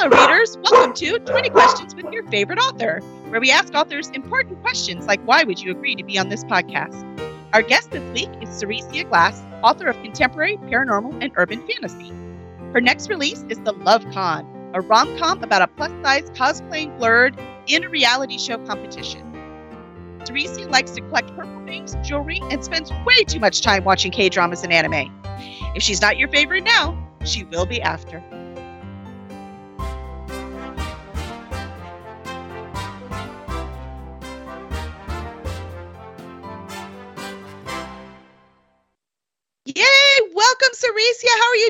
Hello, readers. Welcome to 20 Questions with Your Favorite Author, where we ask authors important questions like why would you agree to be on this podcast? Our guest this week is Seressia Glass, author of contemporary, paranormal, and urban fantasy. Her next release is The Love Con, a rom com about a plus size cosplaying blurred in a reality show competition. Seressia likes to collect purple things, jewelry, and spends way too much time watching K dramas and anime. If she's not your favorite now, she will be after.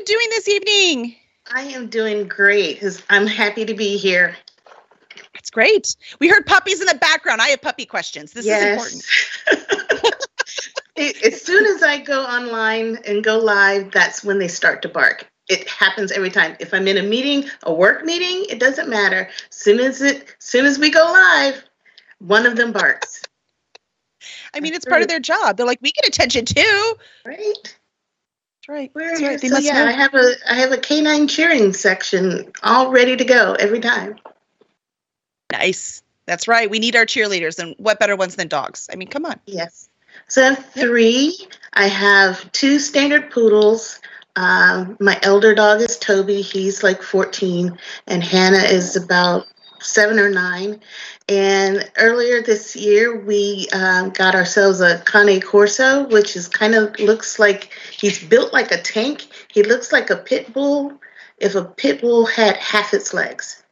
Doing this evening? I am doing great. Because I'm happy to be here. That's great. We heard puppies in the background. I have puppy questions. This yes. is important. as soon as I go online and go live, that's when they start to bark. It happens every time. If I'm in a meeting, a work meeting, it doesn't matter. Soon as it, soon as we go live, one of them barks. I mean, it's part of their job. They're like, we get attention too. Right right. We're That's right. They so yeah, know. I have a I have a canine cheering section all ready to go every time. Nice. That's right. We need our cheerleaders, and what better ones than dogs? I mean, come on. Yes. So I have three. I have two standard poodles. Um, my elder dog is Toby. He's like 14, and Hannah is about seven or nine. And earlier this year, we um, got ourselves a Cane Corso, which is kind of looks like he's built like a tank. He looks like a pit bull if a pit bull had half its legs.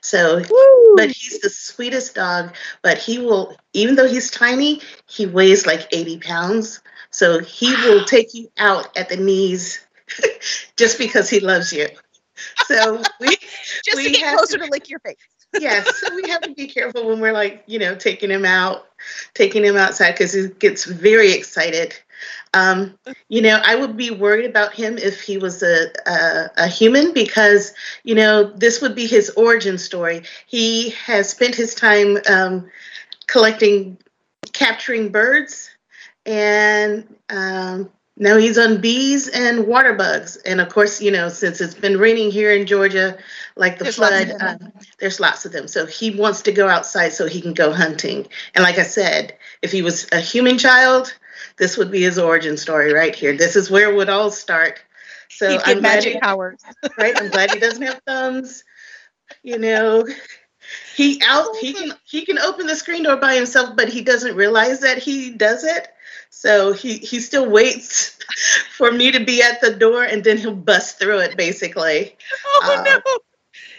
So, Woo! but he's the sweetest dog. But he will, even though he's tiny, he weighs like 80 pounds. So he will take you out at the knees just because he loves you. So we just we to get closer to, to lick your face yes, so we have to be careful when we're like, you know, taking him out, taking him outside because he gets very excited. Um, you know, I would be worried about him if he was a, a, a human because, you know, this would be his origin story. He has spent his time um, collecting, capturing birds, and um, now he's on bees and water bugs. And of course, you know, since it's been raining here in Georgia, like the there's flood, lots uh, there's lots of them. So he wants to go outside so he can go hunting. And like I said, if he was a human child, this would be his origin story right here. This is where it would all start. So I'm magic powers. right. I'm glad he doesn't have thumbs. You know, he out he can he can open the screen door by himself, but he doesn't realize that he does it so he, he still waits for me to be at the door and then he'll bust through it basically. Oh uh, no.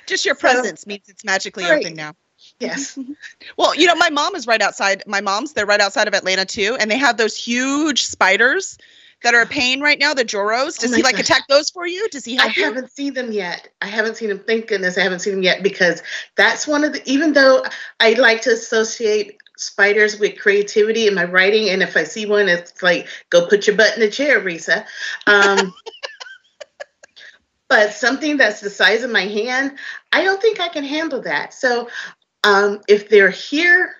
Just your presence so, means it's magically right. open now. Yes. well, you know, my mom is right outside. My mom's they're right outside of Atlanta too, and they have those huge spiders that are a pain right now, the Joros. Does oh he like attack those for you? Does he help I you? haven't seen them yet. I haven't seen them. Thank goodness I haven't seen them yet because that's one of the even though I like to associate spiders with creativity in my writing. And if I see one, it's like, go put your butt in the chair, Risa. Um, but something that's the size of my hand, I don't think I can handle that. So um, if they're here,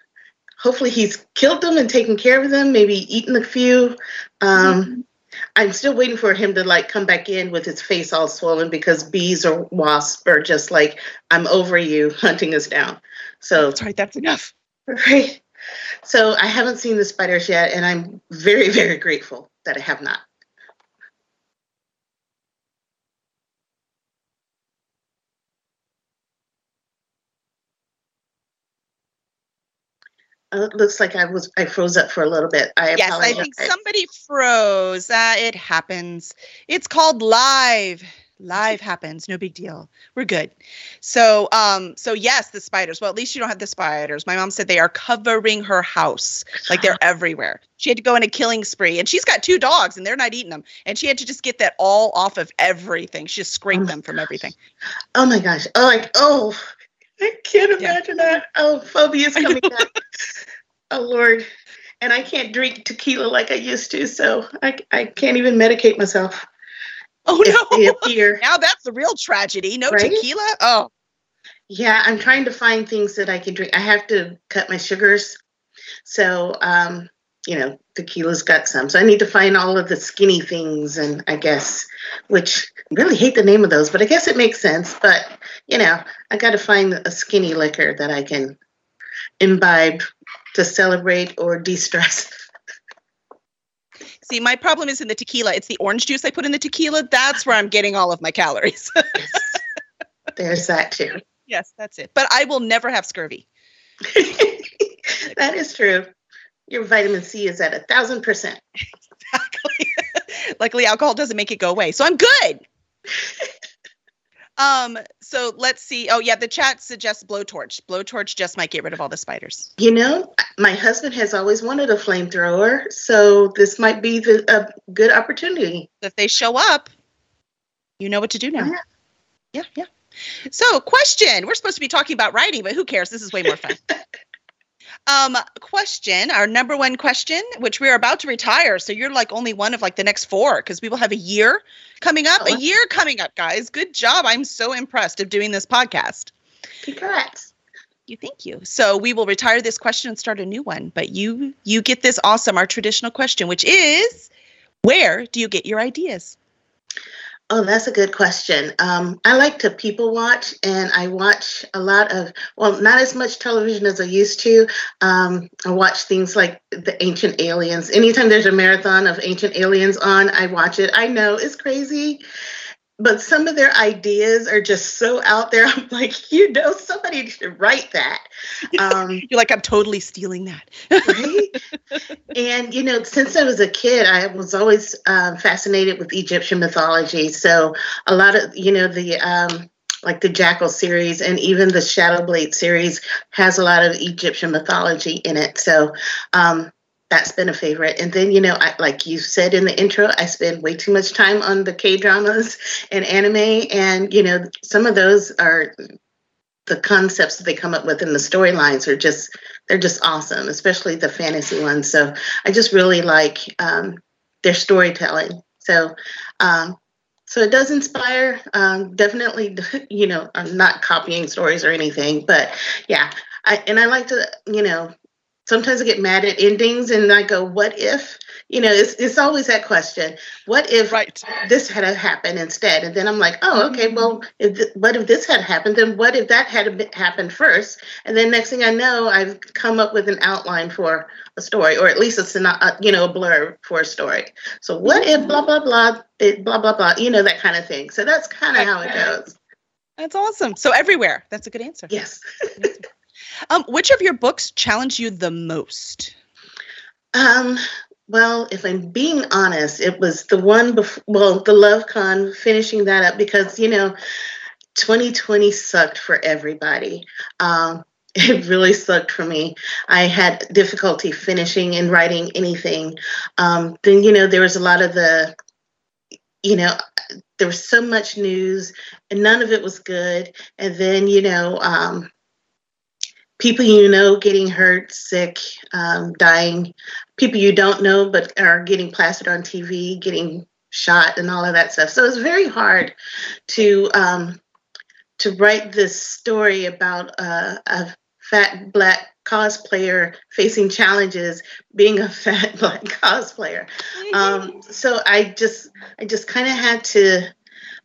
hopefully he's killed them and taken care of them, maybe eaten a few. Um, mm-hmm. I'm still waiting for him to like come back in with his face all swollen because bees or wasps are just like, I'm over you, hunting us down. So that's right, that's enough. Right. So I haven't seen the spiders yet, and I'm very, very grateful that I have not. It looks like I was I froze up for a little bit. I yes, I think somebody froze. Uh, it happens. It's called live. Live happens. No big deal. We're good. So um so yes the spiders. Well at least you don't have the spiders. My mom said they are covering her house like they're everywhere. She had to go in a killing spree and she's got two dogs and they're not eating them. And she had to just get that all off of everything. She just scraped oh them from everything. oh my gosh. Oh like oh i can't imagine yeah. that. Oh phobia is coming back oh lord and i can't drink tequila like i used to so i, I can't even medicate myself Oh no! Here. now that's the real tragedy. No right? tequila. Oh. Yeah, I'm trying to find things that I can drink. I have to cut my sugars, so um, you know, tequila's got some. So I need to find all of the skinny things, and I guess, which I really hate the name of those, but I guess it makes sense. But you know, I got to find a skinny liquor that I can imbibe to celebrate or de-stress. See, my problem is in the tequila. It's the orange juice I put in the tequila. That's where I'm getting all of my calories. yes. There's that too. Yes, that's it. But I will never have scurvy. that is true. Your vitamin C is at a thousand percent. Exactly. Luckily, alcohol doesn't make it go away, so I'm good. Um. So let's see. Oh yeah, the chat suggests blowtorch. Blowtorch just might get rid of all the spiders. You know, my husband has always wanted a flamethrower, so this might be the, a good opportunity. If they show up, you know what to do now. Yeah. Yeah. yeah. So, question. We're supposed to be talking about writing, but who cares? This is way more fun. um, question. Our number one question, which we're about to retire. So you're like only one of like the next four because we will have a year coming up. Oh. A year coming up, guys. Good job. I'm so impressed of doing this podcast. Congrats. You thank you. So we will retire this question and start a new one. But you you get this awesome, our traditional question, which is where do you get your ideas? Oh, that's a good question. Um, I like to people watch, and I watch a lot of, well, not as much television as I used to. Um, I watch things like the Ancient Aliens. Anytime there's a marathon of Ancient Aliens on, I watch it. I know it's crazy but some of their ideas are just so out there. I'm like, you know, somebody should write that. Um, You're like, I'm totally stealing that. right? And, you know, since I was a kid, I was always um, fascinated with Egyptian mythology. So a lot of, you know, the, um, like the Jackal series and even the Shadowblade series has a lot of Egyptian mythology in it. So um, that's been a favorite. And then, you know, I, like you said in the intro, I spend way too much time on the K dramas and anime. And, you know, some of those are the concepts that they come up with and the storylines are just, they're just awesome, especially the fantasy ones. So I just really like um, their storytelling. So, um, so it does inspire. Um, definitely, you know, I'm not copying stories or anything, but yeah, I, and I like to, you know, sometimes I get mad at endings and I go, what if? You know, it's, it's always that question. What if right. this had happened instead? And then I'm like, oh, okay, well, if th- what if this had happened? Then what if that had happened first? And then next thing I know, I've come up with an outline for a story, or at least it's not, uh, you know, a blur for a story. So what if blah, blah, blah, it, blah, blah, blah, you know, that kind of thing. So that's kind of how it goes. That's awesome. So everywhere. That's a good answer. Yes. Um, which of your books challenged you the most? Um, well, if I'm being honest, it was the one before, well, the Love Con, finishing that up because, you know, 2020 sucked for everybody. Um, it really sucked for me. I had difficulty finishing and writing anything. Um, then, you know, there was a lot of the, you know, there was so much news and none of it was good. And then, you know, um, people you know getting hurt, sick, um, dying, people you don't know but are getting plastered on TV, getting shot, and all of that stuff. So it's very hard to um, to write this story about uh, a fat black cosplayer facing challenges being a fat black cosplayer. Um, so I just I just kind of had to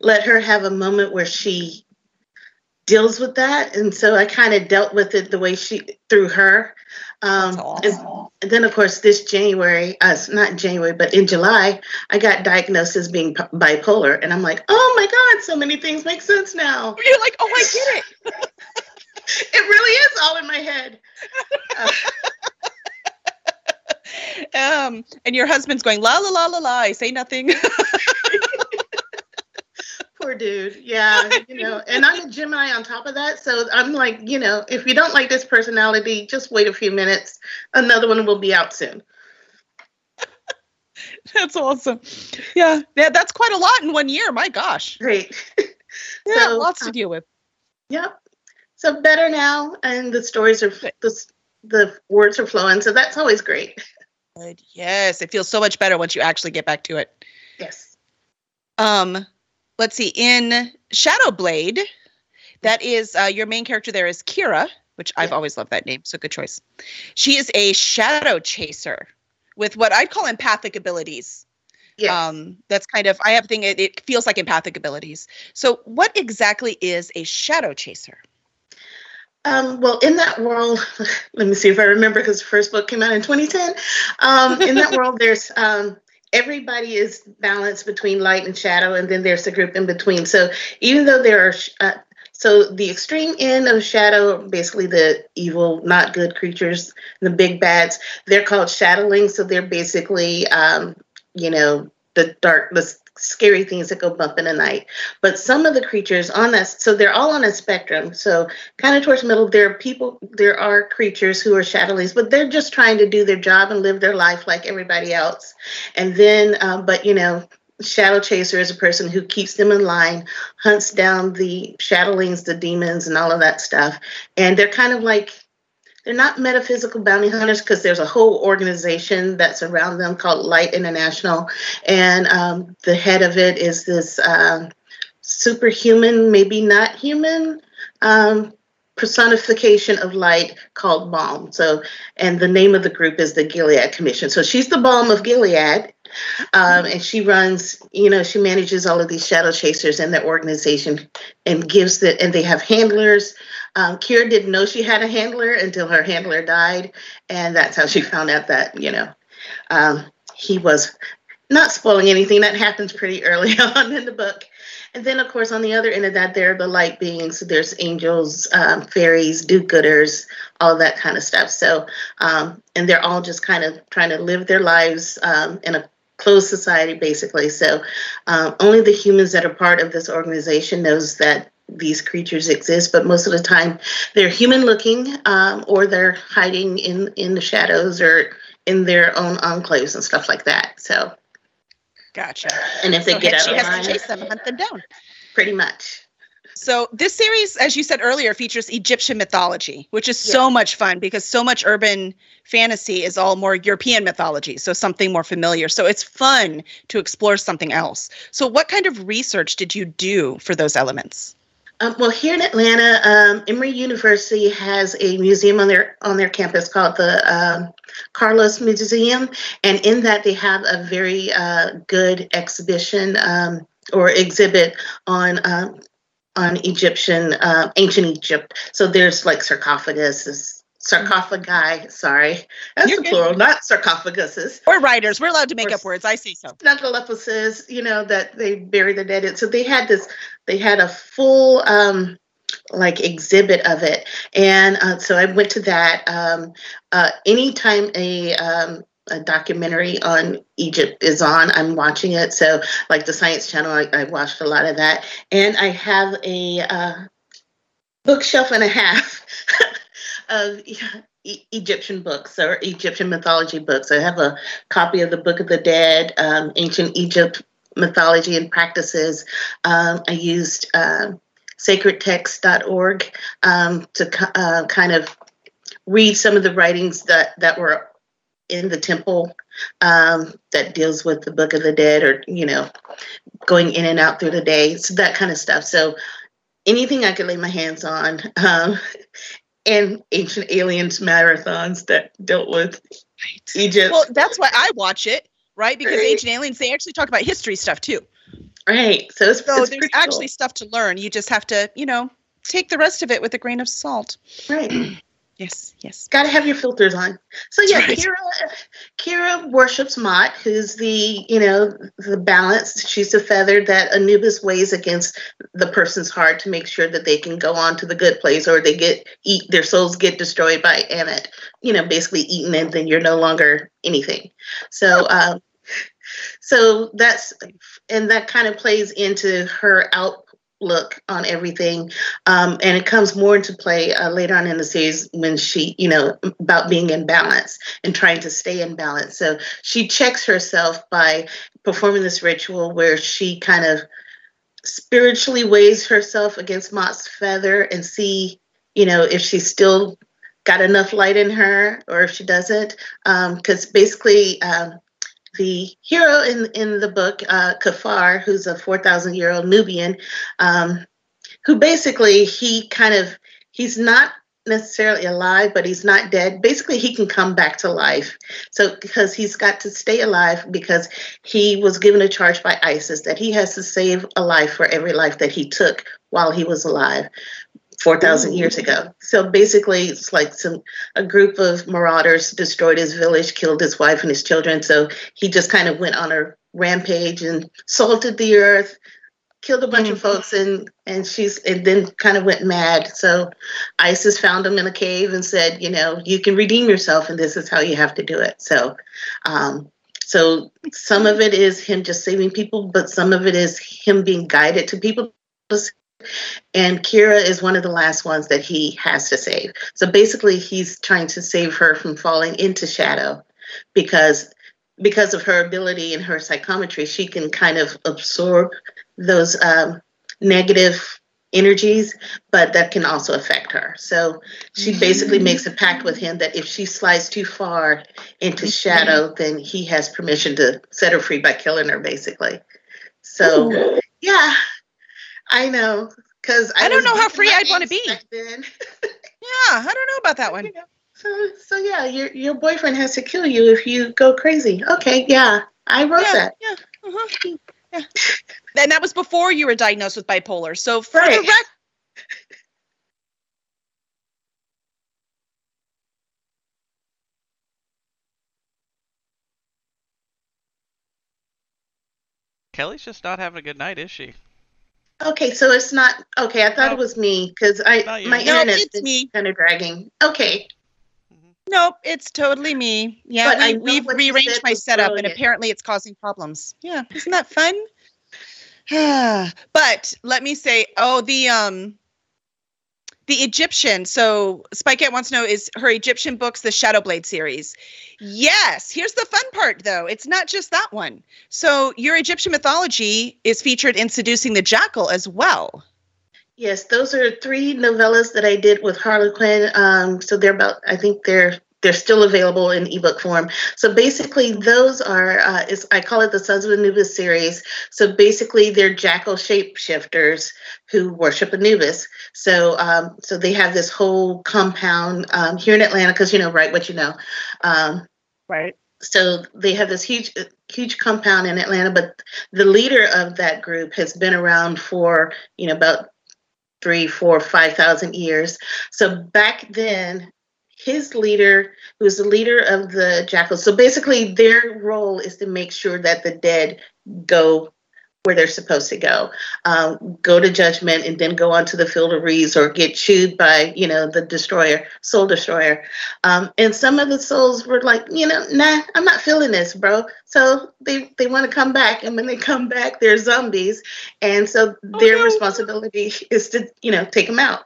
let her have a moment where she deals with that. And so i kind of dealt with it the way she through her. Um, awesome. and, then of course this january uh, not january but in july i got diagnosed as being p- bipolar. And i'm like oh my god so many things make sense now. You're like oh i get it. It really is all in my head. Uh, um and your husband's going la la la la la i say nothing dude. Yeah, you know, and I'm a Gemini on top of that. So I'm like, you know, if you don't like this personality, just wait a few minutes. Another one will be out soon. that's awesome. Yeah, yeah, that's quite a lot in one year. My gosh. Great. yeah, so, lots to uh, deal with. Yep. So better now, and the stories are the the words are flowing. So that's always great. Good. Yes, it feels so much better once you actually get back to it. Yes. Um, let's see, in Shadowblade, that is uh, your main character there is Kira, which I've always loved that name, so good choice. She is a shadow chaser, with what I'd call empathic abilities. Yes. Um, that's kind of I have a thing it, it feels like empathic abilities. So what exactly is a shadow chaser? Um, well, in that world, let me see if I remember because the first book came out in 2010. Um, in that world, there's um, everybody is balanced between light and shadow, and then there's a group in between. So even though there are, uh, so the extreme end of shadow, basically the evil, not good creatures, the big bads, they're called shadowlings. So they're basically, um, you know, the dark, the scary things that go bump in the night. But some of the creatures on us, so they're all on a spectrum. So kind of towards the middle, there are people, there are creatures who are shadowlings, but they're just trying to do their job and live their life like everybody else. And then, um, but you know, shadow chaser is a person who keeps them in line, hunts down the shadowlings, the demons, and all of that stuff. And they're kind of like they're not metaphysical bounty hunters because there's a whole organization that's around them called Light International, and um, the head of it is this uh, superhuman, maybe not human. Um, personification of light called balm so and the name of the group is the gilead commission so she's the balm of gilead um, and she runs you know she manages all of these shadow chasers in their organization and gives the and they have handlers um, Kira didn't know she had a handler until her handler died, and that's how she found out that you know um, he was not spoiling anything. That happens pretty early on in the book. And then, of course, on the other end of that, there are the light beings. There's angels, um, fairies, do-gooders, all that kind of stuff. So, um, and they're all just kind of trying to live their lives um, in a closed society, basically. So, um, only the humans that are part of this organization knows that these creatures exist, but most of the time they're human looking um, or they're hiding in, in the shadows or in their own enclaves and stuff like that. So, gotcha. And if they so get out she has line, to chase them, hunt them down. pretty much. So this series, as you said earlier, features Egyptian mythology, which is so much fun because so much urban fantasy is all more European mythology, so something more familiar. So it's fun to explore something else. So what kind of research did you do for those elements? Um, well, here in Atlanta, um, Emory University has a museum on their on their campus called the um, Carlos Museum, and in that they have a very uh, good exhibition um, or exhibit on um, on Egyptian uh, ancient Egypt. So there's like sarcophaguses, sarcophagi. Sorry, that's You're the good. plural, not sarcophaguses. We're writers. We're allowed to make Or up words. I see so. Snugglepuses, you know, that they bury the dead in. So they had this, they had a full um like exhibit of it. And uh, so I went to that. Um uh anytime a um a documentary on Egypt is on, I'm watching it. So like the Science Channel, I, I watched a lot of that. And I have a uh bookshelf and a half of E- Egyptian books or Egyptian mythology books. I have a copy of the Book of the Dead, um, Ancient Egypt Mythology and Practices. Um, I used uh, sacredtext.org um, to uh, kind of read some of the writings that, that were in the temple um, that deals with the Book of the Dead or, you know, going in and out through the day. So that kind of stuff. So anything I could lay my hands on. Um, and ancient aliens marathons that dealt with Egypt. Well, that's why I watch it, right? Because Right. Ancient Aliens, they actually talk about history stuff too. right. So it's, So it's there's actually stuff to learn. You just have to, you know, take the rest of it with a grain of salt. right. Yes, yes. Got to have your filters on. So yeah, Right. Kira, Kira worships Ma'at, who's the you know the balance. She's the feather that Anubis weighs against the person's heart to make sure that they can go on to the good place, or they get eat their souls get destroyed by Ammit. You know, basically eaten, and then you're no longer anything. So. Um, so that's and that kind of plays into her outlook on everything. Um, and it comes more into play uh, later on in the series when she you know about being in balance and trying to stay in balance. So she checks herself by performing this ritual where she kind of spiritually weighs herself against Ma'at's feather and see you know if she's still got enough light in her or if she doesn't. Because basically um, the hero in in the book, uh, Khefar, who's a four thousand year old Nubian, um, who basically he kind of he's not necessarily alive, but he's not dead. Basically, he can come back to life. So, because he's got to stay alive because he was given a charge by ISIS that he has to save a life for every life that he took while he was alive. 4,000 years ago. So basically, it's like some a group of marauders destroyed his village, killed his wife and his children. So he just kind of went on a rampage and salted the earth, killed a bunch mm-hmm. of folks and and she's and then kind of went mad so isis found him in a cave and said you know you can redeem yourself and this is how you have to do it so um so some of it is him just saving people but some of it is him being guided to people and Kira is one of the last ones that he has to save. So basically, he's trying to save her from falling into shadow because because of her ability and her psychometry, she can kind of absorb those um, negative energies, but that can also affect her. So she basically mm-hmm. makes a pact with him that if she slides too far into shadow, then he has permission to set her free by killing her, basically. So, yeah, I know. Because I, I, don't know how free I'd want to be. yeah, I don't know about that one. so, so yeah, your your boyfriend has to kill you if you go crazy. Okay, yeah, I wrote yeah, that. Yeah, uh-huh. yeah. And that was before you were diagnosed with bipolar. So for right. the rec- Kelly's just not having a good night, is she? Okay, so it's not okay. I thought it was me because I my no, internet is me. kind of dragging. Okay. Mm-hmm. Nope, it's totally me. Yeah, but we, have rearranged my setup, brilliant. and apparently it's causing problems. Yeah, isn't that fun? but let me say, oh, the um the Egyptian. So Spikeette wants to know is her Egyptian books the Shadowblade series? Yes. Here's the fun part though. It's not just that one. So your Egyptian mythology is featured in Seducing the Jackal as well. Yes, those are three novellas that I did with Harlequin. Um, so they're about, I think they're they're still available in ebook form. So basically, those are uh, is I call it the Sons of Anubis series. So basically, they're jackal shapeshifters who worship Anubis. So um, so they have this whole compound um, here in Atlanta because you know right what you know. Um, right. So they have this huge huge compound in Atlanta, but the leader of that group has been around for you know about three, four, five thousand years. So back then, his leader, who's the leader of the jackals. So basically, their role is to make sure that the dead go where they're supposed to go, um, go to judgment, and then go on to the field of reeds or get chewed by, you know, the destroyer, soul destroyer. Um, and some of the souls were like, you know, nah, I'm not feeling this, bro. So they they want to come back, and when they come back, they're zombies, and so oh, their responsibility is to, you know, take them out.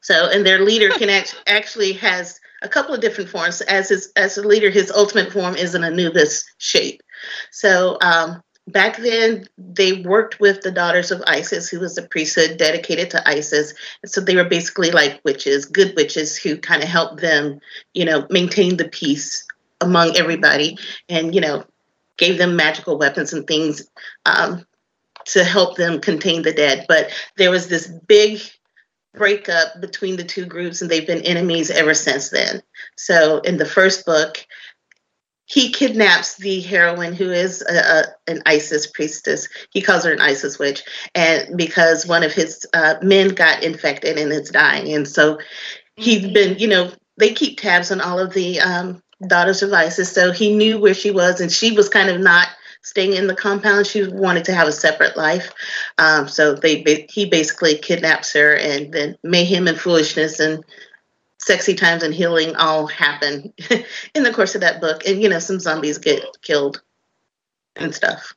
So, and their leader can act, actually has a couple of different forms. As his as a leader, his ultimate form is an Anubis shape. So, um, back then they worked with the daughters of Isis, who was a priesthood dedicated to Isis. So they were basically like witches, good witches, who kind of helped them, you know, maintain the peace among everybody, and you know, gave them magical weapons and things um, to help them contain the dead. But there was this big breakup between the two groups and they've been enemies ever since then. So in the first book, he kidnaps the heroine who is a, a, an ISIS priestess. He calls her an ISIS witch, and because one of his uh, men got infected and is dying, and so he's mm-hmm. been, you know, they keep tabs on all of the um, daughters of ISIS. So he knew where she was, and she was kind of not staying in the compound. She wanted to have a separate life. Um, so they he basically kidnaps her, and then mayhem and foolishness and sexy times and healing all happen in the course of that book. And you know, some zombies get killed and stuff.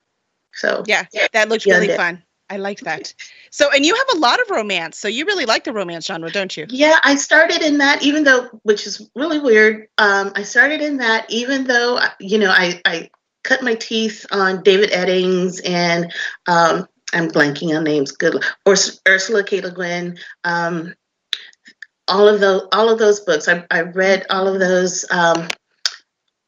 So yeah, that looks really fun. I like that. So, and you have a lot of romance. So you really like the romance genre, don't you? Yeah, I started in that, even though, which is really weird. Um, I started in that, even though, you know, I, I cut my teeth on David Eddings and um, I'm blanking on names. Good, or Ursula K. Le Guin. Um, all of those, all of those books. I, I read all of those. Um,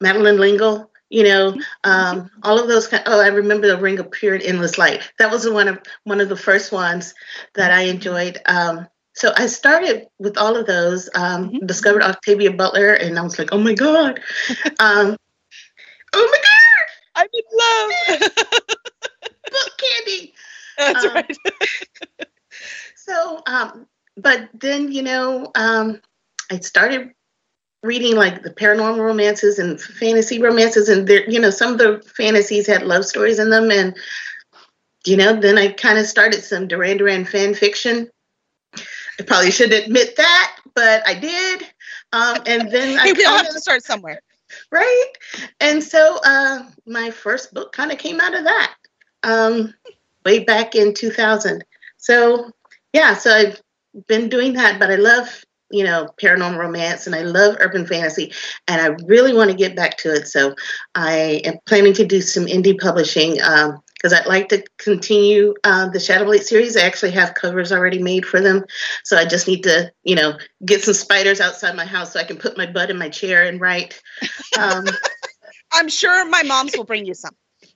Madeleine L'Engle. You know, um, all of those. Kind, oh, I remember the Ring of Pure and Endless Light. That was one of one of the first ones that I enjoyed. Um, so I started with all of those. Um, Mhm. Discovered Octavia Butler, and I was like, oh my god, um, oh my god, I'm in love. book candy. That's Um, right. So, um, but then you know, um, I started reading like the paranormal romances and fantasy romances, and there, you know, some of the fantasies had love stories in them, and you know, then I kind of started some Duran Duran fan fiction. I probably shouldn't admit that, but I did. Um, and then I we all have to start somewhere. Right? And so uh, my first book kind of came out of that um, way back in 2000. So yeah, so I've been doing that, but I love you know paranormal romance and I love urban fantasy, and I really want to get back to it. So I am planning to do some indie publishing. Um, because I'd like to continue uh, the Shadow Blade series. I actually have covers already made for them, so I just need to, you know, get some spiders outside my house so I can put my butt in my chair and write. Um, I'm sure my moms will bring you some.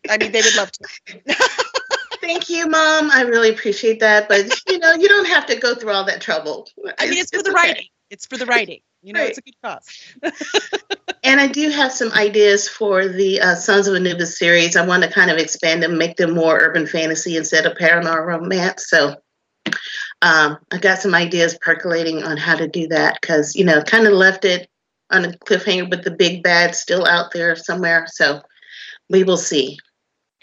I mean, they would love to. thank you, Mom. I really appreciate that. But you know, you don't have to go through all that trouble. I mean, it's for the okay. writing. It's for the writing. You know, Right. it's a good cause. And I do have some ideas for the uh, Sons of Anubis series. I want to kind of expand them, make them more urban fantasy instead of paranormal romance. So um, I got some ideas percolating on how to do that because you know, kind of left it on a cliffhanger, but the big bad still out there somewhere. So we will see.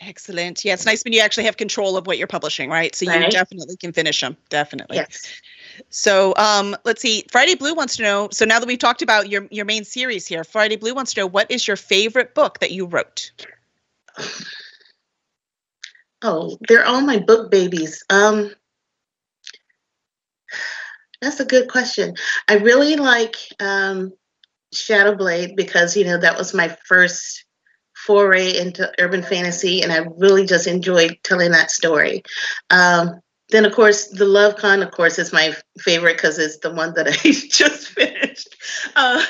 Excellent. Yeah, it's nice when you actually have control of what you're publishing, right? So you definitely can finish them. Definitely. Yes. So um, let's see. Friday Blue wants to know. So now that we've talked about your your main series here, Friday Blue wants to know what is your favorite book that you wrote. Oh, they're all my book babies. Um, that's a good question. I really like um, Shadow Blade because you know that was my first foray into urban fantasy, and I really just enjoyed telling that story. Um, then, of course, the Love Con, of course, is my favorite because it's the one that I just finished. Uh,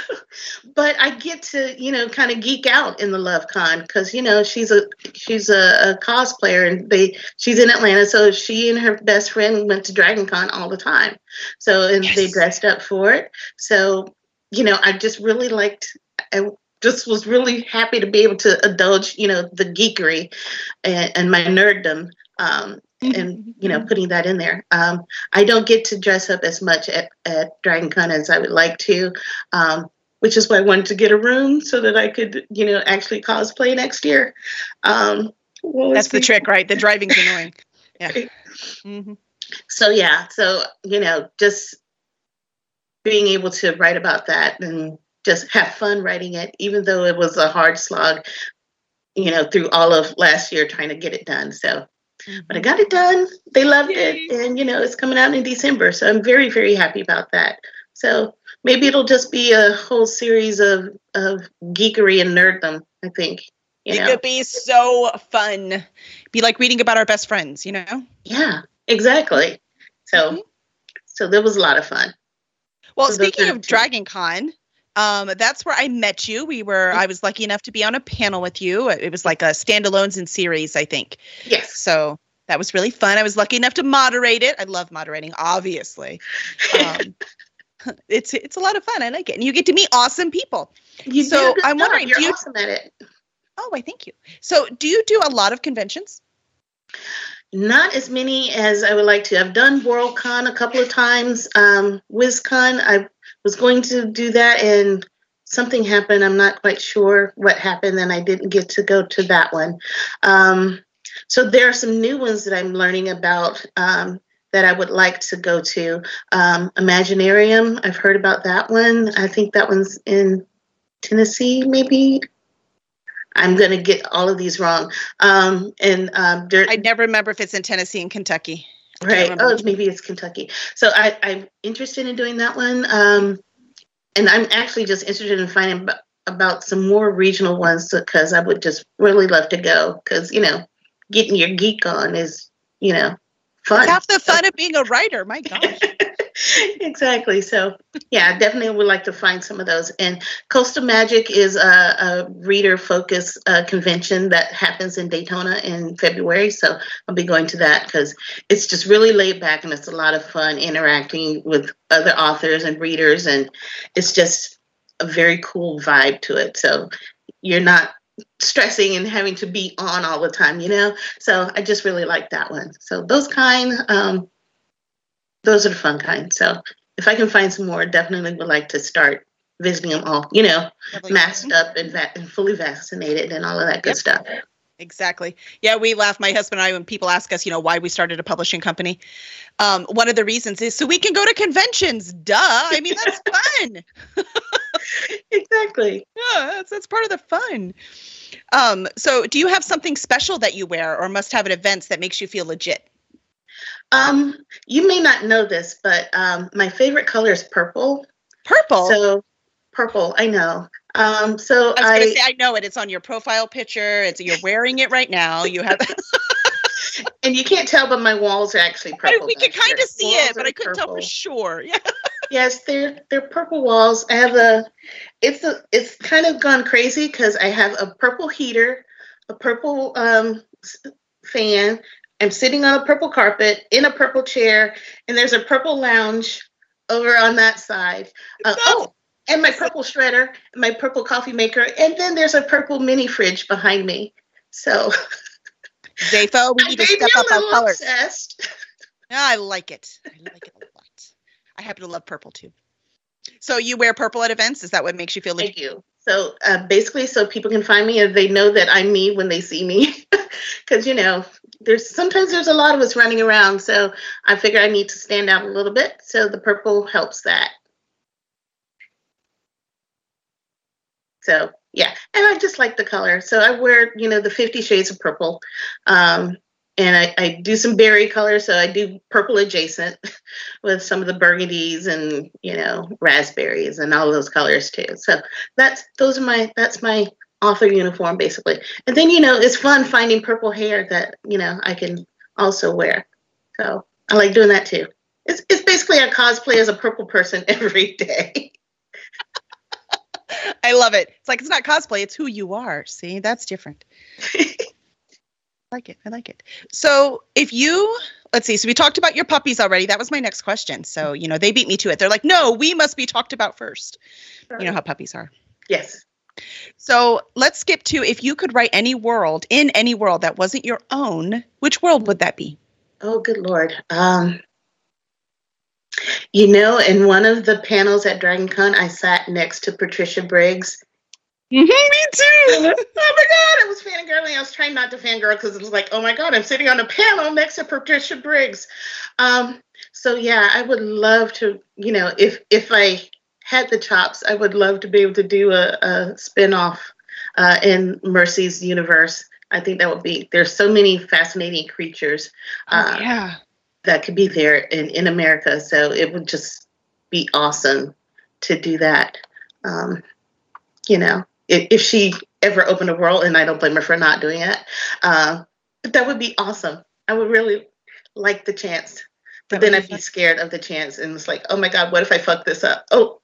but I get to, you know, kind of geek out in the Love Con because, you know, she's a she's a, a cosplayer and they she's in Atlanta, so she and her best friend went to Dragon Con all the time. So and they dressed up for it. So, you know, I just really liked. I just was really happy to be able to indulge, you know, the geekery and, and my nerddom. Um, and you know putting that in there um, i don't get to dress up as much at, at dragon con as i would like to um, which is why i wanted to get a room so that i could you know actually cosplay next year um, That's the the- trick, right? The driving's annoying. Yeah. hmm so yeah so you know just being able to write about that and just have fun writing it even though it was a hard slog you know through all of last year trying to get it done so but I got it done. They loved it, and you know it's coming out in December, so I'm very very happy about that. So maybe it'll just be a whole series of of geekery and nerddom. I think you It know. could be so fun. Be like reading about our best friends, you know? Yeah, exactly. So Mhm. so that was a lot of fun. Well, So speaking of. Dragon Con, um, that's where I met you. We were I was lucky enough to be on a panel with you. It was like a standalones in series, I think. Yes. So that was really fun. I was lucky enough to moderate it. I love moderating, obviously. Um, it's it's a lot of fun. I like it, and you get to meet awesome people. You so I'm job. wondering, You're do you- awesome at it. Oh, I thank you. So, do you do a lot of conventions? Not as many as I would like to. I've done WorldCon a couple of times. Um, WisCon, I was going to do that, and something happened. I'm not quite sure what happened, and I didn't get to go to that one. Um, so there are some new ones that I'm learning about um, that I would like to go to. Um, Imaginarium, I've heard about that one. I think that one's in Tennessee, maybe. I'm going to get all of these wrong. Um, and um, I never remember if it's in Tennessee and Kentucky. Right. Oh, maybe it's Kentucky. So I, I'm interested in doing that one. Um, and I'm actually just interested in finding ab- about some more regional ones because I would just really love to go because, you know, getting your geek on is, you know, fun. Half the fun of being a writer. My gosh. exactly. So, yeah, definitely would like to find some of those. And Coastal Magic is a, a reader focus uh, convention that happens in Daytona in February. So, I'll be going to that because it's just really laid back and it's a lot of fun interacting with other authors and readers. And it's just a very cool vibe to it. So, you're not stressing and having to be on all the time, you know? So, I just really like that one. So, those kind, um, those are the fun kind. So if I can find some more, definitely would like to start visiting them all. You know, masked up and, va- and fully vaccinated and all of that good yep. stuff. Exactly. Yeah, we laugh, my husband and I, when people ask us, you know, why we started a publishing company. Um, one of the reasons is so we can go to conventions. Duh. I mean, that's fun. exactly. Yeah, that's, that's part of the fun. Um, so, do you have something special that you wear or must have at events that makes you feel legit? Um, you may not know this, but um, my favorite color is purple. Purple. So purple, I know. Um, so I was I, gonna say I know it. It's on your profile picture. It's you're wearing it right now. You have. and you can't tell, but my walls are actually purple. I, we can kind of see walls it, but I couldn't purple. tell for sure. Yeah. yes, they're they're purple walls. I have a. It's a. It's kind of gone crazy because I have a purple heater, a purple um, fan, I'm sitting on a purple carpet in a purple chair, and there's a purple lounge over on that side. Uh, oh, and my purple shredder, my purple coffee maker, and then there's a purple mini fridge behind me. So, Zafo, we need to step up our colors. Obsessed. Yeah, I like it. I like it a lot. I happen to love purple too. So you wear purple at events? Is that what makes you feel like? Thank you. So uh, basically, so people can find me and they know that I'm me when they see me, because you know there's sometimes there's a lot of us running around, so I figure I need to stand out a little bit. So the purple helps that. So yeah, and I just like the color. So I wear, you know, the Fifty Shades of Purple, um, and I, I do some berry colors. So I do purple adjacent with some of the burgundies and you know raspberries and all those colors too. So that's those are my that's my author uniform basically. And then you know it's fun finding purple hair that you know I can also wear. So I like doing that too. It's it's basically a cosplay as a purple person every day. I love it. It's like it's not cosplay, it's who you are. See, that's different. I like it. I like it. So if you let's see, so we talked about your puppies already. That was my next question. So, you know, they beat me to it. They're like, no, we must be talked about first. You know how puppies are. Yes. So let's skip to if you could write any world in any world that wasn't your own, which world would that be? Oh, good lord. Um, you know, in one of the panels at DragonCon, I sat next to Patricia Briggs. Mm-hmm, me too. oh my god, I was fangirling. I was trying not to fangirl because it was like, oh my god, I'm sitting on a panel next to Patricia Briggs. Um, so yeah, I would love to, you know, if if I had the chops, I would love to be able to do a, a spin-off uh, in Mercy's universe. I think that would be there's so many fascinating creatures oh, uh, oh, yeah. that could be there in, in America. So it would just be awesome to do that. Um, you know, if, if, she ever opened a world, and I don't blame her for not doing it, uh, that would be awesome. I would really like the chance. But then I'd be scared of the chance, and it's like, oh my god, what if I fuck this up? Oh,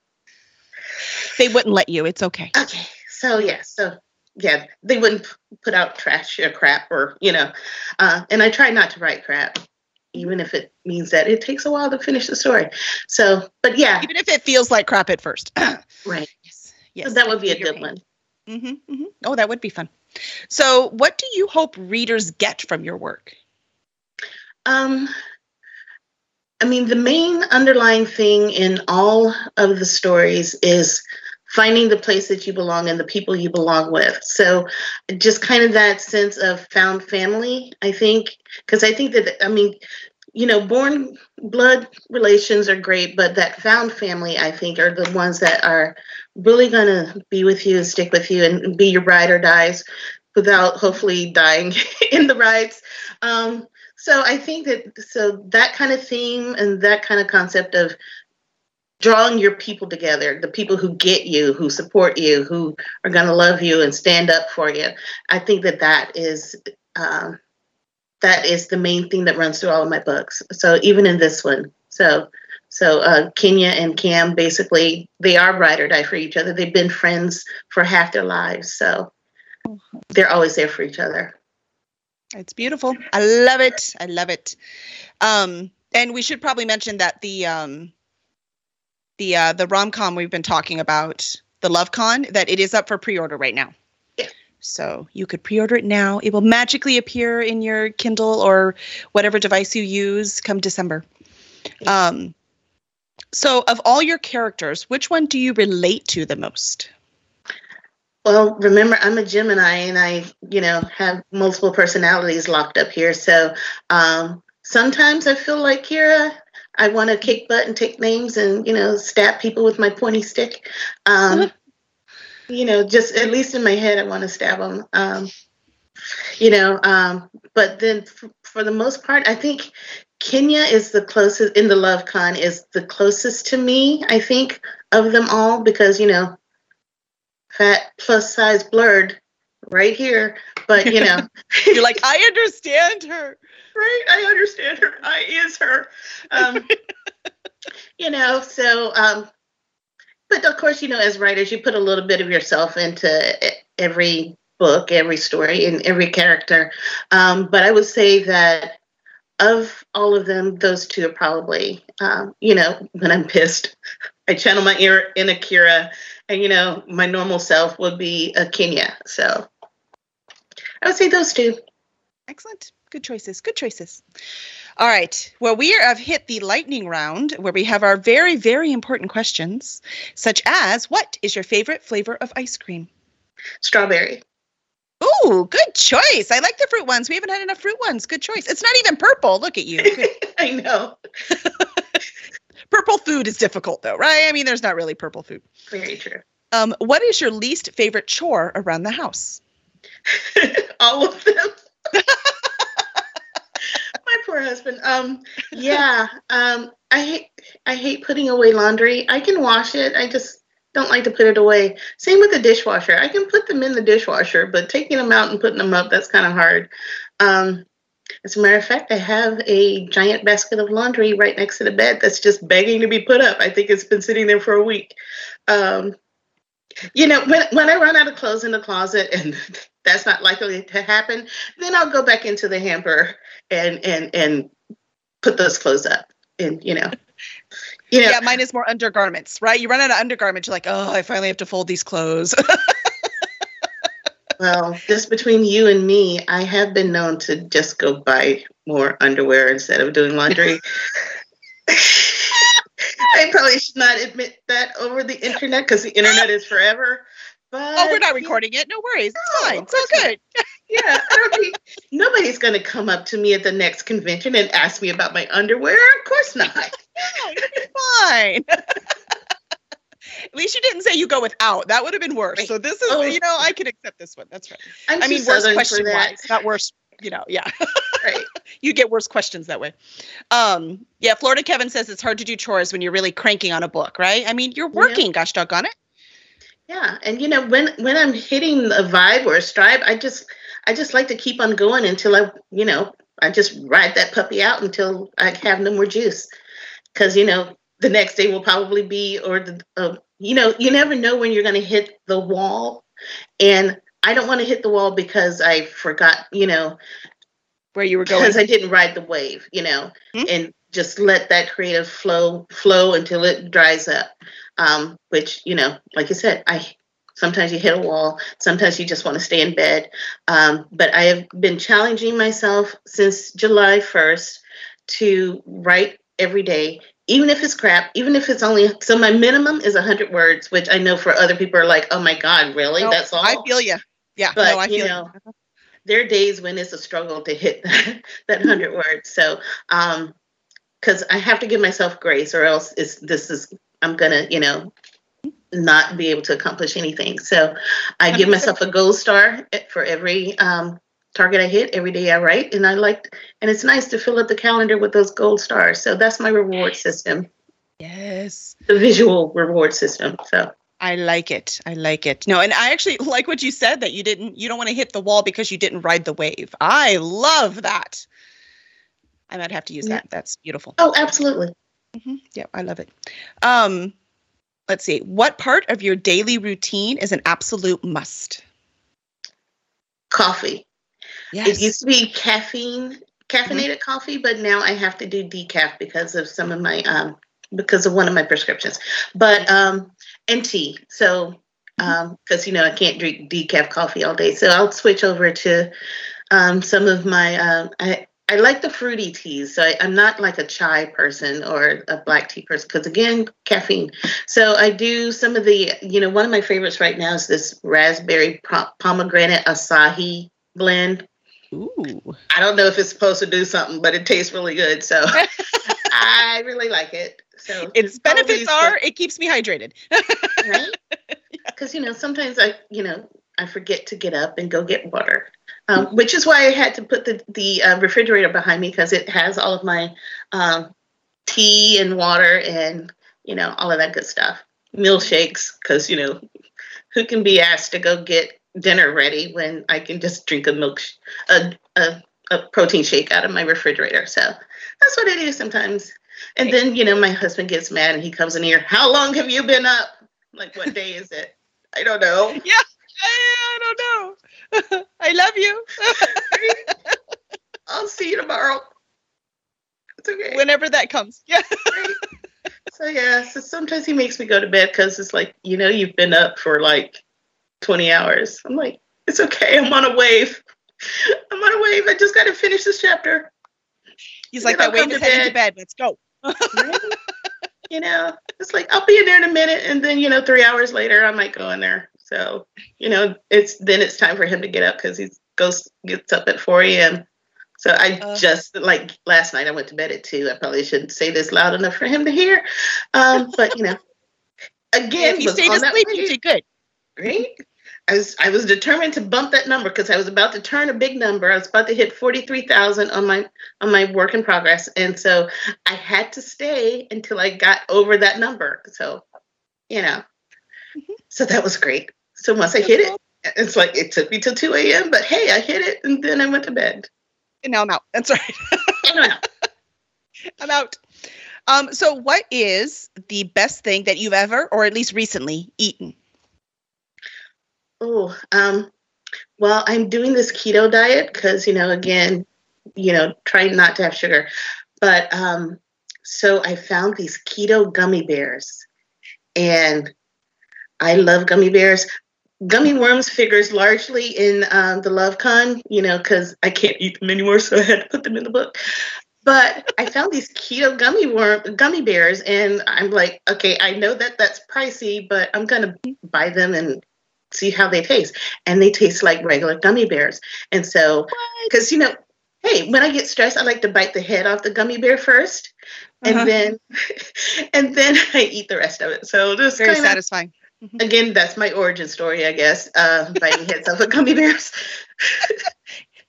they wouldn't let you. It's okay. Okay. So yeah. So yeah, they wouldn't put out trash or crap or you know. Uh, and I try not to write crap, even if it means that it takes a while to finish the story. So, but yeah. Even if it feels like crap at first. right. Yes. Yes. So that would be a good pain. one. Mm-hmm, mm-hmm. Oh, that would be fun. So, what do you hope readers get from your work? Um, I mean, the main underlying thing in all of the stories is finding the place that you belong and the people you belong with. So, just kind of that sense of found family, I think, because I think that, I mean, you know, born blood relations are great, but that found family, I think, are the ones that are really going to be with you and stick with you and be your ride or dies without hopefully dying in the rides. Um, so I think that so that kind of theme and that kind of concept of drawing your people together, the people who get you, who support you, who are going to love you and stand up for you. I think that that is um, that is the main thing that runs through all of my books. So even in this one, so So uh, Kenya and Cam basically they are ride or die for each other. They've been friends for half their lives, so they're always there for each other. It's beautiful. I love it. I love it. Um, and we should probably mention that the um, the uh, the rom com we've been talking about, the Love Con, that it is up for pre order right now. Yeah. So you could pre order it now. It will magically appear in your Kindle or whatever device you use come December. Um, so, of all your characters, which one do you relate to the most? Well, remember, I'm a Gemini and I, you know, have multiple personalities locked up here. So um, sometimes I feel like Kira. I want to kick butt and take names and, you know, stab people with my pointy stick. Um, you know, just at least in my head, I want to stab them. Um, you know, um, but then f- for the most part, I think Kenya is the closest in the Love Con is the closest to me, I think, of them all because, you know, fat plus size blurred right here. But you know, You're like, I understand her. right? I understand her. I is her. Um, you know, so um, but of course, you know, as writers, you put a little bit of yourself into every book, every story, and every character. Um, but I would say that of all of them, those two are probably, um, you know, when I'm pissed, I channel my inner, inner Kira, and you know, my normal self would be a Kenya. So I would say those two. Excellent. Good choices. Good choices. All right. Well, we have hit the lightning round where we have our very, very important questions, such as what is your favorite flavor of ice cream? Strawberry. Oh, good choice. I like the fruit ones. We haven't had enough fruit ones. Good choice. It's not even purple. Look at you. I know. purple food is difficult, though, right? I mean, there's not really purple food. Very true. Um, what is your least favorite chore around the house? all of them. My poor husband. Um, yeah. Um, I hate I hate putting away laundry. I can wash it. I just don't like to put it away. Same with the dishwasher. I can put them in the dishwasher, but taking them out and putting them up, that's kind of hard. Um, as a matter of fact, I have a giant basket of laundry right next to the bed that's just begging to be put up. I think it's been sitting there for a week. Um, you know, when when I run out of clothes in the closet and that's not likely to happen, then I'll go back into the hamper and and and put those clothes up. And you know, you know, Yeah, mine is more undergarments, right? You run out of undergarments, you're like, oh, I finally have to fold these clothes. well, just between you and me, I have been known to just go buy more underwear instead of doing laundry. I probably should not admit that over the internet because the internet is forever. But oh, we're not recording it. No worries. It's No, fine. It's all good. Yeah, I nobody's going to come up to me at the next convention and ask me about my underwear. Of course not. No, be fine. At least you didn't say you go without. That would have been worse. So this is, Oh. you know, I can accept this one. That's right. I'm I mean, worse question wise, not worse. You know, yeah. Right. you get worse questions that way. Um, yeah, Florida Kevin says it's hard to do chores when you're really cranking on a book, right? I mean, you're Yeah. working, gosh doggone it. Yeah, and you know when when I'm hitting a vibe or a stripe, I just I just like to keep on going until I you know I just ride that puppy out until I have no more juice, because you know the next day will probably be or the uh, you know you never know when you're going to hit the wall, and I don't want to hit the wall because I forgot you know Where you were going. because I didn't ride the wave, you know, Hmm. and just let that creative flow flow until it dries up. Um, which you know, like you said, I sometimes you hit a wall, sometimes you just want to stay in bed. Um, but I have been challenging myself since July first to write every day. Even if it's crap, even if it's only so, my minimum is hundred words, which I know for other people are like, "Oh my God, really? No, That's all." I feel you. Yeah, But, no, I you feel know, there are days when it's a struggle to hit that, that 100 words so um because i have to give myself grace or else it's this is i'm gonna you know not be able to accomplish anything so i give myself a gold star for every um target i hit every day i write and i like and it's nice to fill up the calendar with those gold stars so that's my reward system Yes. the visual reward system so I like it. I like it. No, and I actually like what you said that you didn't you don't want to hit the wall because you didn't ride the wave. I love that. I might have to use Yeah. that. That's beautiful. oh absolutely Mm-hmm. Yeah, I love it. Um, let's see. What part of your daily routine is an absolute must? Coffee. Yes. It used to be caffeine, caffeinated coffee, but now I have to do decaf because of some of my um because of one of my prescriptions. But um and tea. So um because you know I can't drink decaf coffee all day, so I'll switch over to um some of my um I I like the fruity teas, so I, I'm not like a chai person or a black tea person because again, caffeine. So I do some of the, you know, one of my favorites right now is this raspberry po- pomegranate acai blend. Ooh. I don't know if it's supposed to do something, but it tastes really good. So I really like it. So Its benefits are it keeps me hydrated. right? Because you know sometimes I you know I forget to get up and go get water, um, which is why I had to put the the uh, refrigerator behind me because it has all of my um, tea and water and you know all of that good stuff. Milkshakes because you know who can be asked to go get dinner ready when I can just drink a milk sh- a, a a protein shake out of my refrigerator. So that's what I do sometimes. And then, you know, my husband gets mad and he comes in here, How long have you been up? I'm like, what day is it? I don't know. I, I don't know. I love you. I'll see you tomorrow. It's okay. Whenever that comes. Yeah. Right? so yeah, so sometimes he makes me go to bed because it's like, you know, you've been up for like 20 hours. I'm like, it's okay. I'm on a wave. I'm on a wave. I just got to finish this chapter. He's like, that wave is to heading to bed. Let's go. You know, it's like I'll be in there in a minute, and then you know, three hours later, I might go in there. So you know, it's then it's time for him to get up because he goes gets up at 4 a.m. So I Uh. just like last night I went to bed at two. I probably shouldn't say this loud enough for him to hear, um, but you know, again, if you asleep, you did good. Right? I was I was determined to bump that number because I was about to turn a big number. I was about to hit forty three thousand on my on my work in progress, and so I had to stay until I got over that number. So, you know, Mhm. so that was great. So once I hit it, it's like it took me till two a.m. But hey, I hit it, and then I went to bed. And now I'm out. That's right. And I'm out. I'm out. Um, so what is the best thing that you've ever, or at least recently, eaten? Oh, um, well, I'm doing this keto diet because, you know, again, you know, trying not to have sugar. But um, so I found these keto gummy bears, and I love gummy bears. Gummy worms figures largely in um, the Love Con, you know, because I can't eat them anymore, so I had to put them in the book. But I found these keto gummy worm gummy bears, and I'm like, okay, I know that that's pricey, but I'm gonna buy them and see how they taste. And they taste like regular gummy bears. And so, because you know, hey, when I get stressed, I like to bite the head off the gummy bear first, and Uh-huh. then, and then I eat the rest of it. So just Very kind of satisfying. again, that's my origin story, I guess. Uh, biting heads off of gummy bears.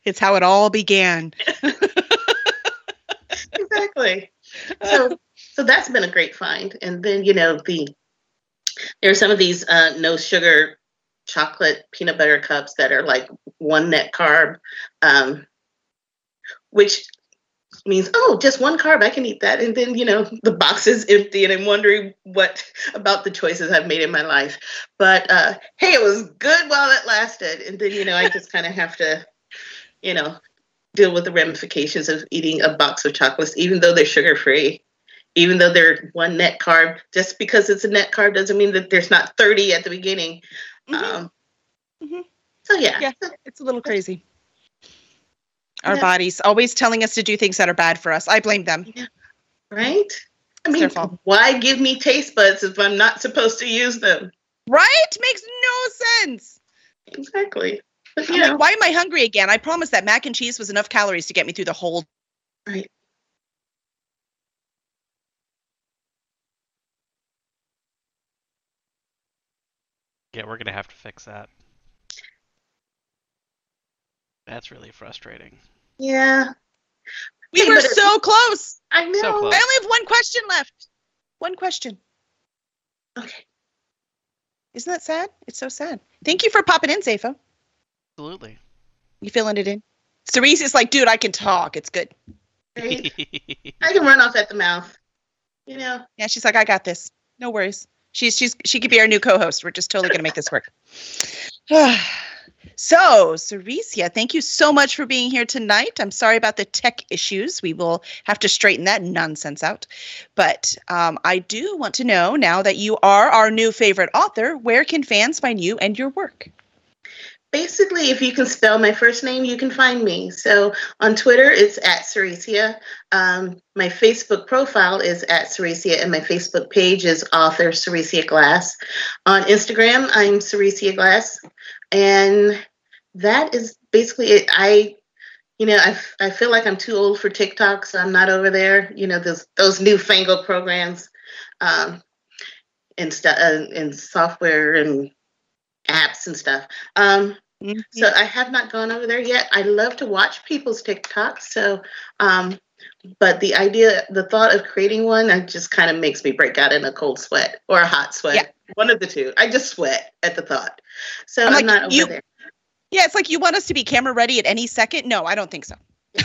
It's how it all began. exactly. So, so that's been a great find. And then you know the there are some of these uh, no sugar chocolate peanut butter cups that are like one net carb, um, which means oh just one carb I can eat that. And then you know the box is empty, and I'm wondering what about the choices I've made in my life. But uh, hey, it was good while it lasted, and then you know I just kind of have to, you know, deal with the ramifications of eating a box of chocolates, even though they're sugar free, even though they're one net carb. Just because it's a net carb doesn't mean that there's not 30 at the beginning. Mhm. Um, Mhm. So yeah, Yeah. It's a little crazy. Our Yeah. bodies always telling us to do things that are bad for us. I blame them. right. I mean, why give me taste buds if I'm not supposed to use them? Right? Makes no sense. Exactly. But you like, why am I hungry again? I promised that mac and cheese was enough calories to get me through the whole. right. Yeah, we're gonna have to fix that. That's really frustrating. Yeah, We were so close. I know. So close. I only have one question left. One question. Okay. Isn't that sad? It's so sad. Thank you for popping in, Safo. Absolutely. You filling it in? Cerise is like, dude, I can talk. It's good. Right. I can run off at the mouth. You know, Yeah, she's like, I got this. No worries. She's she's she could be our new co-host. We're just totally gonna make this work. so, Seressia, thank you so much for being here tonight. I'm sorry about the tech issues. We will have to straighten that nonsense out. But um, I do want to know now that you are our new favorite author, where can fans find you and your work? Basically, if you can spell my first name, you can find me. So on Twitter, it's at Seressia. Um, my Facebook profile is at Seressia, and my Facebook page is author Seressia Glass. On Instagram, I'm Seressia Glass, and that is basically it. I you know, I, I feel like I'm too old for TikTok, so I'm not over there. You know, those those newfangled programs, um, and uh, and software and apps and stuff. Um, Mm-hmm. so I have not gone over there yet. I love to watch people's TikToks. So, um, but the idea, the thought of creating one, it just kind of makes me break out in a cold sweat or a hot sweat. Yeah. One of the two. I just sweat at the thought. So I'm I'm, not over you- there. Yeah, it's like you want us to be camera ready at any second. No, I don't think so.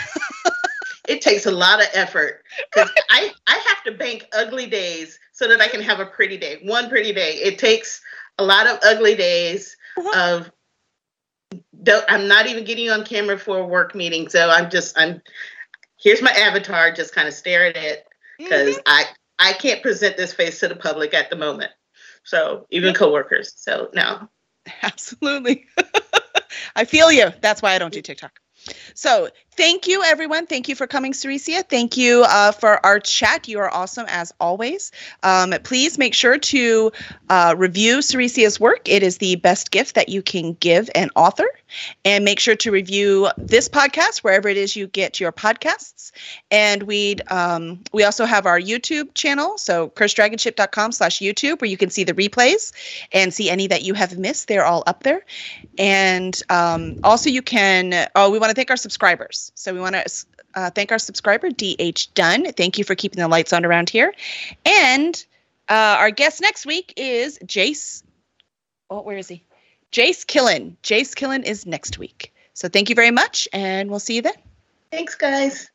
It takes a lot of effort because I I have to bank ugly days so that I can have a pretty day. One pretty day. It takes a lot of ugly days Uh-huh. of don't I'm not even getting on camera for a work meeting. So I'm just I'm here's my avatar, just kind of staring at it because I I can't present this face to the public at the moment. So even coworkers. So no. Absolutely. I feel you. That's why I don't do TikTok. So thank you, everyone. Thank you for coming, Seressia. Thank you uh, for our chat. You are awesome as always. Um, please make sure to uh, review Seressia's work. It is the best gift that you can give an author. And make sure to review this podcast wherever it is you get your podcasts. And we um, we also have our YouTube channel, so cursedragonship.com slash YouTube, where you can see the replays and see any that you have missed. They're all up there. And um, also, you can. Oh, we want to thank our subscribers. So we want to uh, thank our subscriber DH Dunn. Thank you for keeping the lights on around here. And uh, our guest next week is Jace. Oh, where is he? Jace Killan. Jace Killan is next week. So thank you very much, and we'll see you then. Thanks guys.